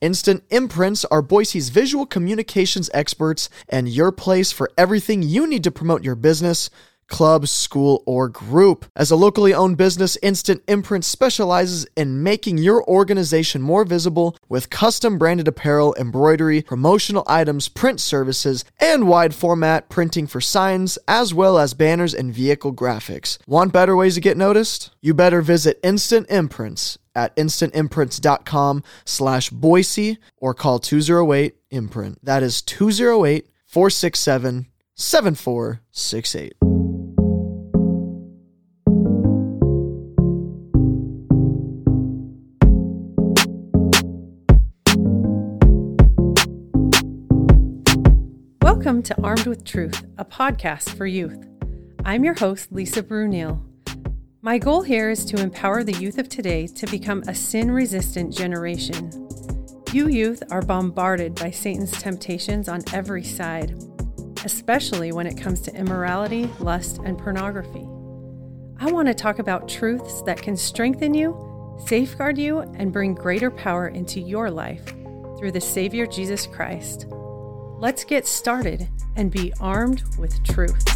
Instant Imprints are Boise's visual communications experts and your place for everything you need to promote your business, club, school, or group. As a locally owned business, Instant Imprints specializes in making your organization more visible with custom branded apparel, embroidery, promotional items, print services, and wide format printing for signs, as well as banners and vehicle graphics. Want better ways to get noticed? You better visit Instant Imprints at instantimprints.com slash Boise or call 208 imprint. That is 208 467 7468. Welcome to Armed with Truth, a podcast for youth. I'm your host, Lisa Brunel. My goal here is to empower the youth of today to become a sin resistant generation. You youth are bombarded by Satan's temptations on every side, especially when it comes to immorality, lust, and pornography. I want to talk about truths that can strengthen you, safeguard you, and bring greater power into your life through the Savior Jesus Christ. Let's get started and be armed with truth.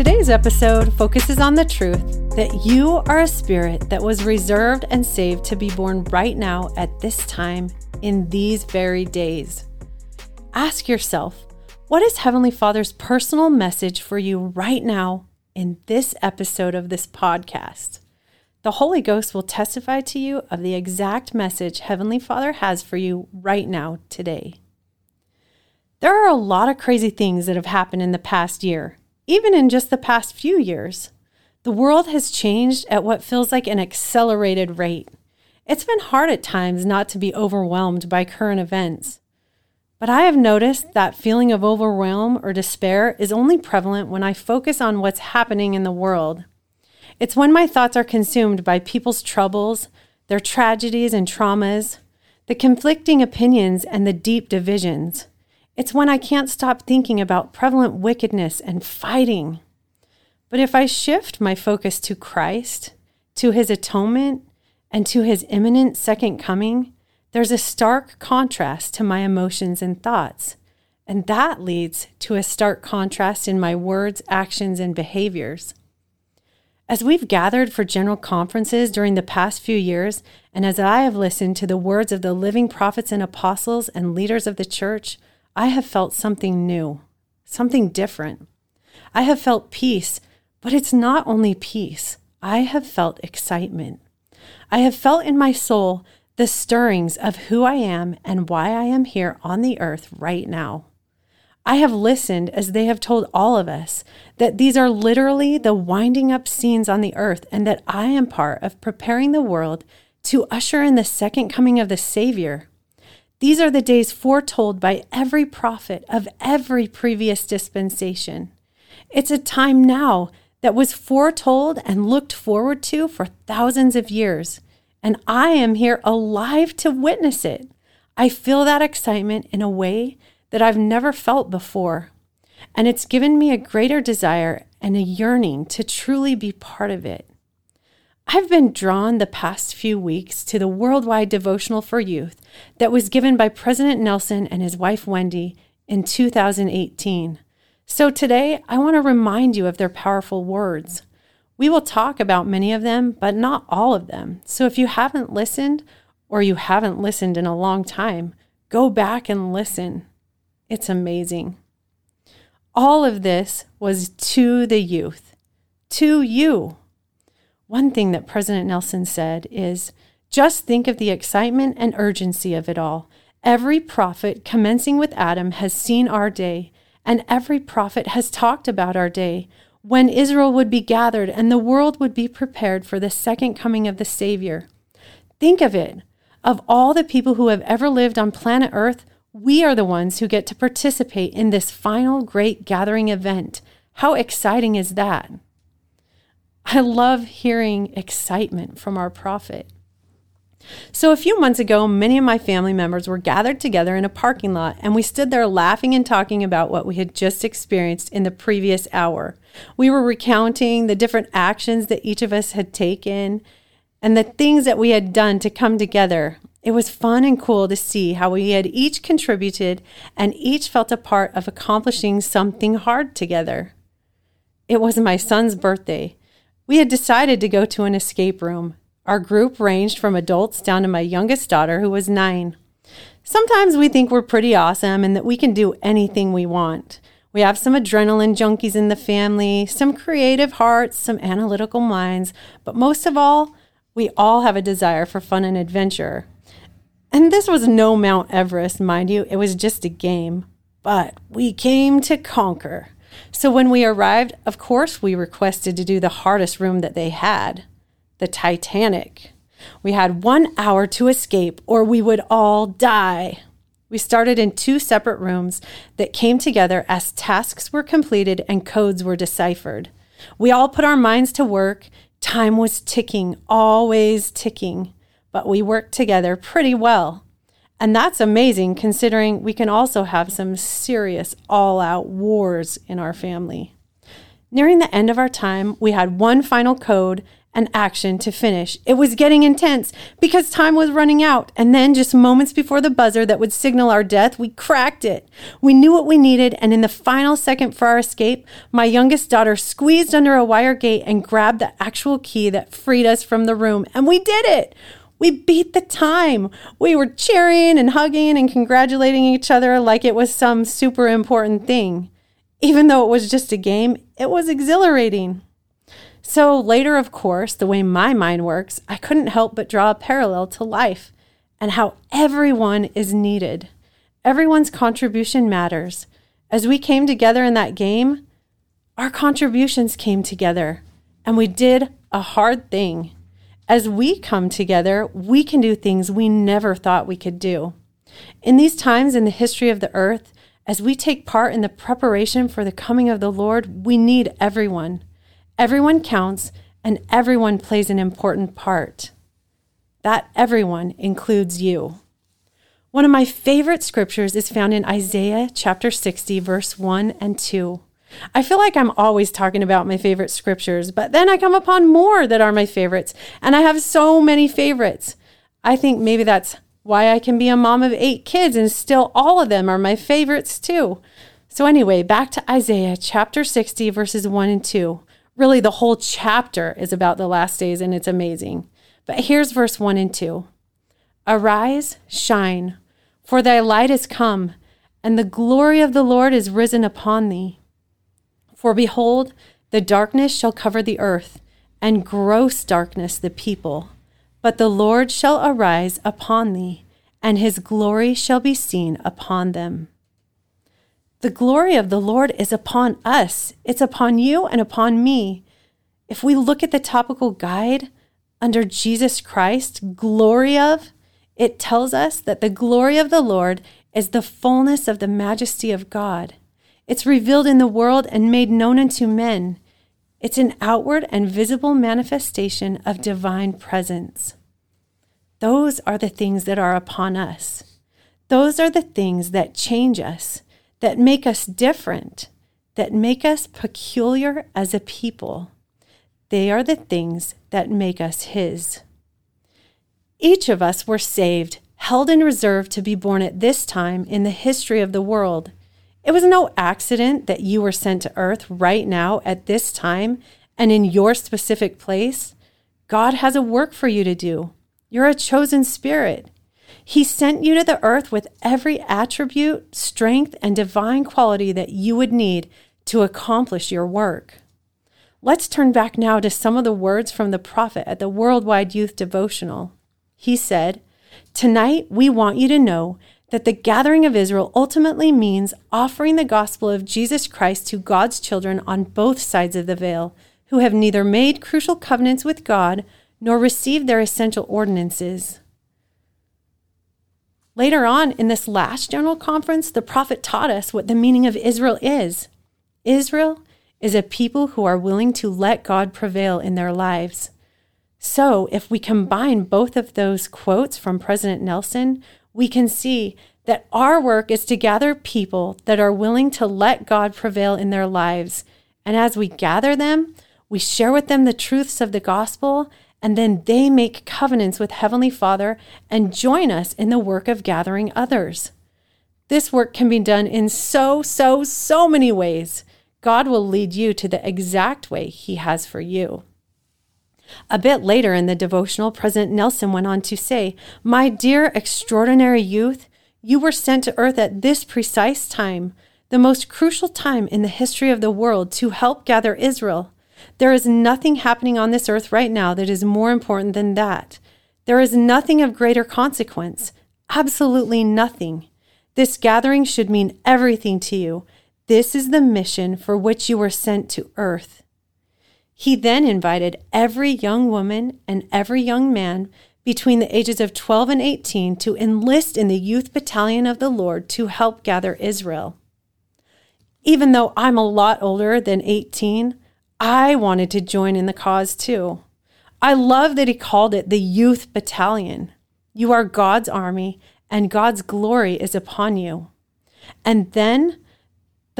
Today's episode focuses on the truth that you are a spirit that was reserved and saved to be born right now at this time in these very days. Ask yourself, what is Heavenly Father's personal message for you right now in this episode of this podcast? The Holy Ghost will testify to you of the exact message Heavenly Father has for you right now, today. There are a lot of crazy things that have happened in the past year, even in just the past few years. The world has changed at what feels like an accelerated rate. It's been hard at times not to be overwhelmed by current events. But I have noticed that feeling of overwhelm or despair is only prevalent when I focus on what's happening in the world. It's when my thoughts are consumed by people's troubles, their tragedies and traumas, the conflicting opinions, and the deep divisions. It's when I can't stop thinking about prevalent wickedness and fighting. But if I shift my focus to Christ, to his atonement, and to his imminent second coming, there's a stark contrast to my emotions and thoughts. And that leads to a stark contrast in my words, actions, and behaviors. As we've gathered for general conferences during the past few years, and as I have listened to the words of the living prophets and apostles and leaders of the church, I have felt something new, something different. I have felt peace, but it's not only peace. I have felt excitement. I have felt in my soul the stirrings of who I am and why I am here on the earth right now. I have listened as they have told all of us that these are literally the winding up scenes on the earth and that I am part of preparing the world to usher in the second coming of the Savior. These are the days foretold by every prophet of every previous dispensation. It's a time now that was foretold and looked forward to for thousands of years, and I am here alive to witness it. I feel that excitement in a way that I've never felt before. And it's given me a greater desire and a yearning to truly be part of it. I've been drawn the past few weeks to the worldwide devotional for youth that was given by President Nelson and his wife Wendy in 2018. So today, I want to remind you of their powerful words. We will talk about many of them, but not all of them. So if you haven't listened or you haven't listened in a long time, go back and listen. It's amazing. All of this was to the youth, to you. One thing that President Nelson said is just think of the excitement and urgency of it all. Every prophet, commencing with Adam, has seen our day, and every prophet has talked about our day. when Israel would be gathered and the world would be prepared for the second coming of the Savior. Think of it. Of all the people who have ever lived on planet Earth, we are the ones who get to participate in this final great gathering event. How exciting is that? I love hearing excitement from our prophet. So, a few months ago, many of my family members were gathered together in a parking lot, and we stood there laughing and talking about what we had just experienced in the previous hour. We were recounting the different actions that each of us had taken and the things that we had done to come together. It was fun and cool to see how we had each contributed and each felt a part of accomplishing something hard together. It was my son's birthday. We had decided to go to an escape room. Our group ranged from adults down to my youngest daughter, who was nine. Sometimes we think we're pretty awesome and that we can do anything we want. We have some adrenaline junkies in the family, some creative hearts, some analytical minds, but most of all, we all have a desire for fun and adventure. And this was no Mount Everest, mind you, it was just a game. But we came to conquer. So when we arrived, of course, we requested to do the hardest room that they had the Titanic. We had one hour to escape, or we would all die. We started in two separate rooms that came together as tasks were completed and codes were deciphered. We all put our minds to work. Time was ticking, always ticking, but we worked together pretty well. And that's amazing considering we can also have some serious all out wars in our family. Nearing the end of our time, we had one final code and action to finish. It was getting intense because time was running out. And then, just moments before the buzzer that would signal our death, we cracked it. We knew what we needed. And in the final second for our escape, my youngest daughter squeezed under a wire gate and grabbed the actual key that freed us from the room. And we did it. We beat the time. We were cheering and hugging and congratulating each other like it was some super important thing. Even though it was just a game, it was exhilarating. So later, of course, the way my mind works, I couldn't help but draw a parallel to life and how everyone is needed. Everyone's contribution matters. As we came together in that game, our contributions came together and we did a hard thing. As we come together, we can do things we never thought we could do. In these times in the history of the earth, as we take part in the preparation for the coming of the Lord, we need everyone. Everyone counts and everyone plays an important part. That everyone includes you. One of my favorite scriptures is found in Isaiah chapter 60, verse 1 and 2. I feel like I'm always talking about my favorite scriptures, but then I come upon more that are my favorites, and I have so many favorites. I think maybe that's why I can be a mom of eight kids and still all of them are my favorites too. So, anyway, back to Isaiah chapter 60, verses 1 and 2 really the whole chapter is about the last days and it's amazing. But here's verse 1 and 2 Arise, shine, for thy light is come, and the glory of the Lord is risen upon thee. For behold, the darkness shall cover the earth, and gross darkness the people. But the Lord shall arise upon thee, and his glory shall be seen upon them. The glory of the Lord is upon us, it's upon you and upon me. If we look at the topical guide under Jesus Christ, glory of, it tells us that the glory of the Lord is the fullness of the majesty of God. It's revealed in the world and made known unto men. It's an outward and visible manifestation of divine presence. Those are the things that are upon us. Those are the things that change us that make us different, that make us peculiar as a people. They are the things that make us His. Each of us were saved, held in reserve to be born at this time in the history of the world. It was no accident that you were sent to earth right now at this time and in your specific place. God has a work for you to do. You're a chosen spirit. He sent you to the earth with every attribute, strength, and divine quality that you would need to accomplish your work. Let's turn back now to some of the words from the prophet at the Worldwide Youth Devotional. He said, Tonight we want you to know that the gathering of Israel ultimately means offering the gospel of Jesus Christ to God's children on both sides of the veil, who have neither made crucial covenants with God nor received their essential ordinances. Later on in this last general conference, the prophet taught us what the meaning of Israel is. Israel is a people who are willing to let God prevail in their lives. So, if we combine both of those quotes from President Nelson, we can see that our work is to gather people that are willing to let God prevail in their lives. And as we gather them, we share with them the truths of the gospel, and then they make covenants with Heavenly Father and join us in the work of gathering others. This work can be done in so, so, so many ways. God will lead you to the exact way He has for you. A bit later in the devotional, President Nelson went on to say, My dear extraordinary youth, you were sent to earth at this precise time, the most crucial time in the history of the world, to help gather Israel. There is nothing happening on this earth right now that is more important than that. There is nothing of greater consequence. Absolutely nothing. This gathering should mean everything to you. This is the mission for which you were sent to earth. He then invited every young woman and every young man between the ages of 12 and 18 to enlist in the youth battalion of the Lord to help gather Israel. Even though I'm a lot older than 18, I wanted to join in the cause too. I love that he called it the youth battalion. You are God's army, and God's glory is upon you. And then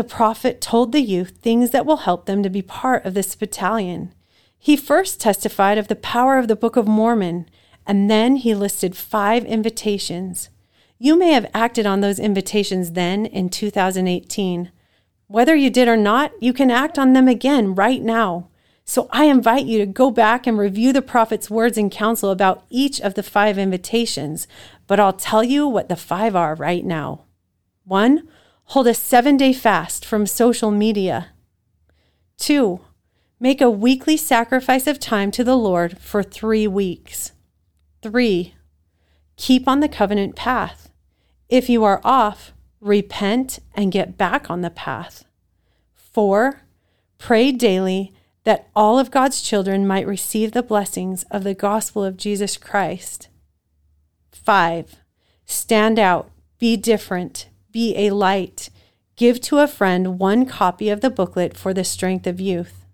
the prophet told the youth things that will help them to be part of this battalion. He first testified of the power of the Book of Mormon, and then he listed five invitations. You may have acted on those invitations then in 2018. Whether you did or not, you can act on them again right now. So I invite you to go back and review the prophet's words and counsel about each of the five invitations, but I'll tell you what the five are right now. One, Hold a seven day fast from social media. Two, make a weekly sacrifice of time to the Lord for three weeks. Three, keep on the covenant path. If you are off, repent and get back on the path. Four, pray daily that all of God's children might receive the blessings of the gospel of Jesus Christ. Five, stand out, be different, be a light. Give to a friend one copy of the booklet for the strength of youth.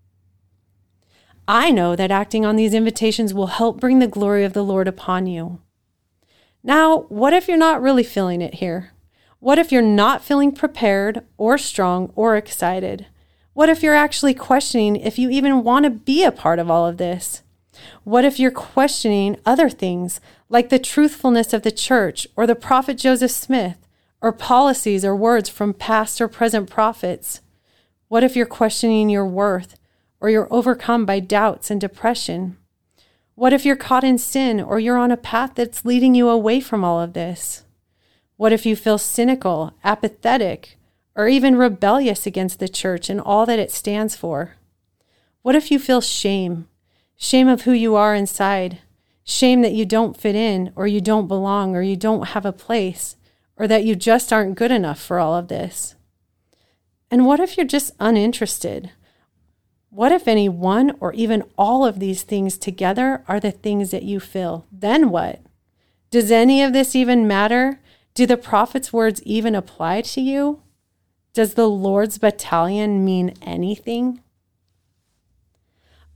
I know that acting on these invitations will help bring the glory of the Lord upon you. Now, what if you're not really feeling it here? What if you're not feeling prepared or strong or excited? What if you're actually questioning if you even want to be a part of all of this? What if you're questioning other things like the truthfulness of the church or the prophet Joseph Smith? Or policies or words from past or present prophets? What if you're questioning your worth or you're overcome by doubts and depression? What if you're caught in sin or you're on a path that's leading you away from all of this? What if you feel cynical, apathetic, or even rebellious against the church and all that it stands for? What if you feel shame, shame of who you are inside, shame that you don't fit in or you don't belong or you don't have a place, or that you just aren't good enough for all of this? And what if you're just uninterested? What if any one or even all of these things together are the things that you feel? Then what? Does any of this even matter? Do the prophet's words even apply to you? Does the Lord's battalion mean anything?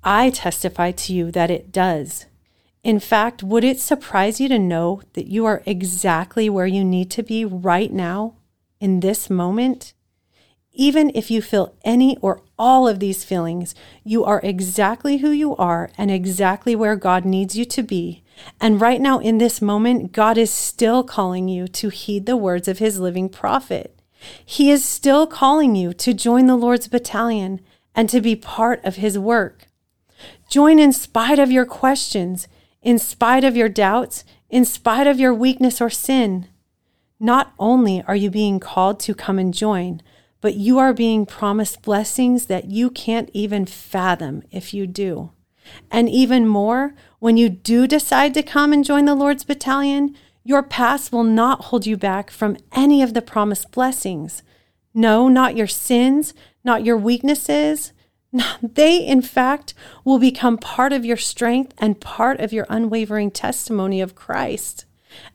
I testify to you that it does. In fact, would it surprise you to know that you are exactly where you need to be right now, in this moment? Even if you feel any or all of these feelings, you are exactly who you are and exactly where God needs you to be. And right now, in this moment, God is still calling you to heed the words of his living prophet. He is still calling you to join the Lord's battalion and to be part of his work. Join in spite of your questions in spite of your doubts, in spite of your weakness or sin. Not only are you being called to come and join, but you are being promised blessings that you can't even fathom if you do. And even more, when you do decide to come and join the Lord's battalion, Your past will not hold you back from any of the promised blessings. No, not your sins, not your weaknesses. They, in fact, will become part of your strength and part of your unwavering testimony of Christ.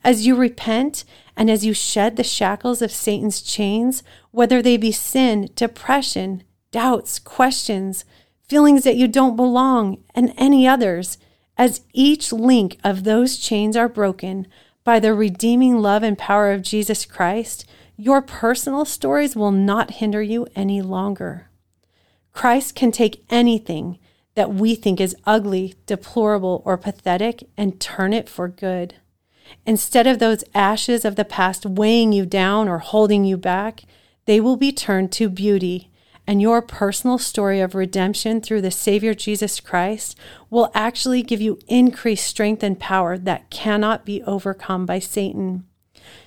As you repent and as you shed the shackles of Satan's chains, whether they be sin, depression, doubts, questions, feelings that you don't belong, and any others, as each link of those chains are broken by the redeeming love and power of Jesus Christ, your personal stories will not hinder you any longer. Christ can take anything that we think is ugly, deplorable, or pathetic and turn it for good. Instead of those ashes of the past weighing you down or holding you back, they will be turned to beauty, and your personal story of redemption through the Savior Jesus Christ will actually give you increased strength and power that cannot be overcome by Satan.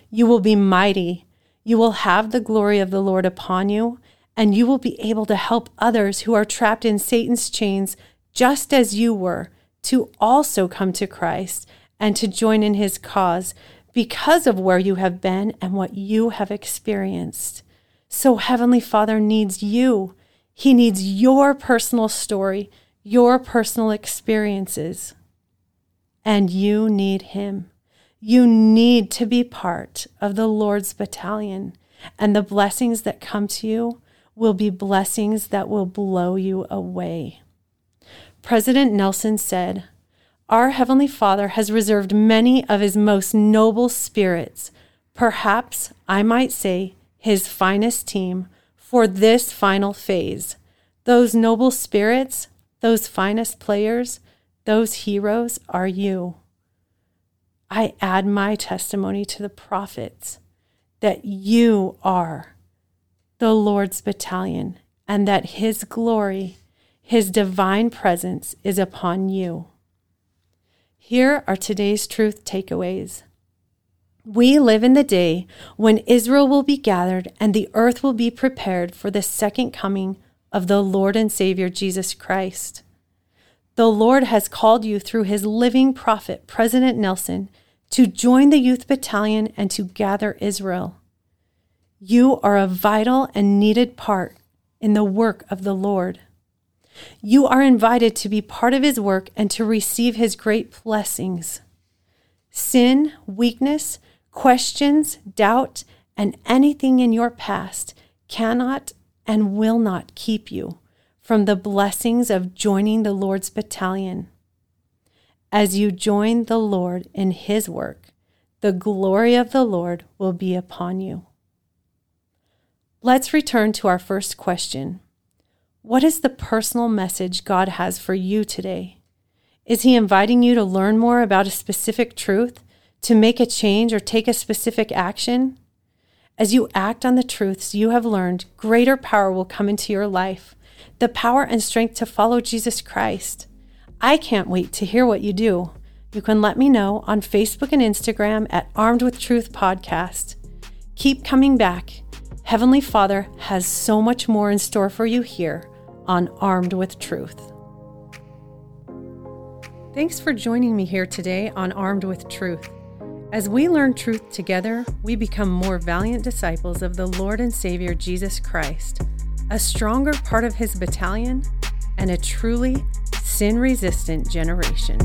You will be mighty. You will have the glory of the Lord upon you, and you will be able to help others who are trapped in Satan's chains just as you were to also come to Christ and to join in his cause because of where you have been and what you have experienced. So, Heavenly Father needs you. He needs your personal story, your personal experiences. And you need Him. You need to be part of the Lord's battalion. And the blessings that come to you will be blessings that will blow you away. President Nelson said, Our Heavenly Father has reserved many of His most noble spirits, perhaps I might say His finest team, for this final phase. Those noble spirits, those finest players, those heroes are you. I add my testimony to the prophets that you are the Lord's battalion, and that His glory, His divine presence is upon you. Here are today's truth takeaways. We live in the day when Israel will be gathered and the earth will be prepared for the second coming of the Lord and Savior Jesus Christ. The Lord has called you through his living prophet, President Nelson, to join the youth battalion and to gather Israel. You are a vital and needed part in the work of the Lord. You are invited to be part of His work and to receive His great blessings. Sin, weakness, questions, doubt, and anything in your past cannot and will not keep you from the blessings of joining the Lord's battalion. As you join the Lord in His work, the glory of the Lord will be upon you. Let's return to our first question. What is the personal message God has for you today? Is He inviting you to learn more about a specific truth, to make a change, or take a specific action? As you act on the truths you have learned, greater power will come into your life, the power and strength to follow Jesus Christ. I can't wait to hear what you do. You can let me know on Facebook and Instagram at Armed with Truth Podcast. Keep coming back Heavenly Father has so much more in store for you here on Armed with Truth. Thanks for joining me here today on Armed with Truth. As we learn truth together, we become more valiant disciples of the Lord and Savior Jesus Christ, a stronger part of his battalion, and a truly sin resistant generation.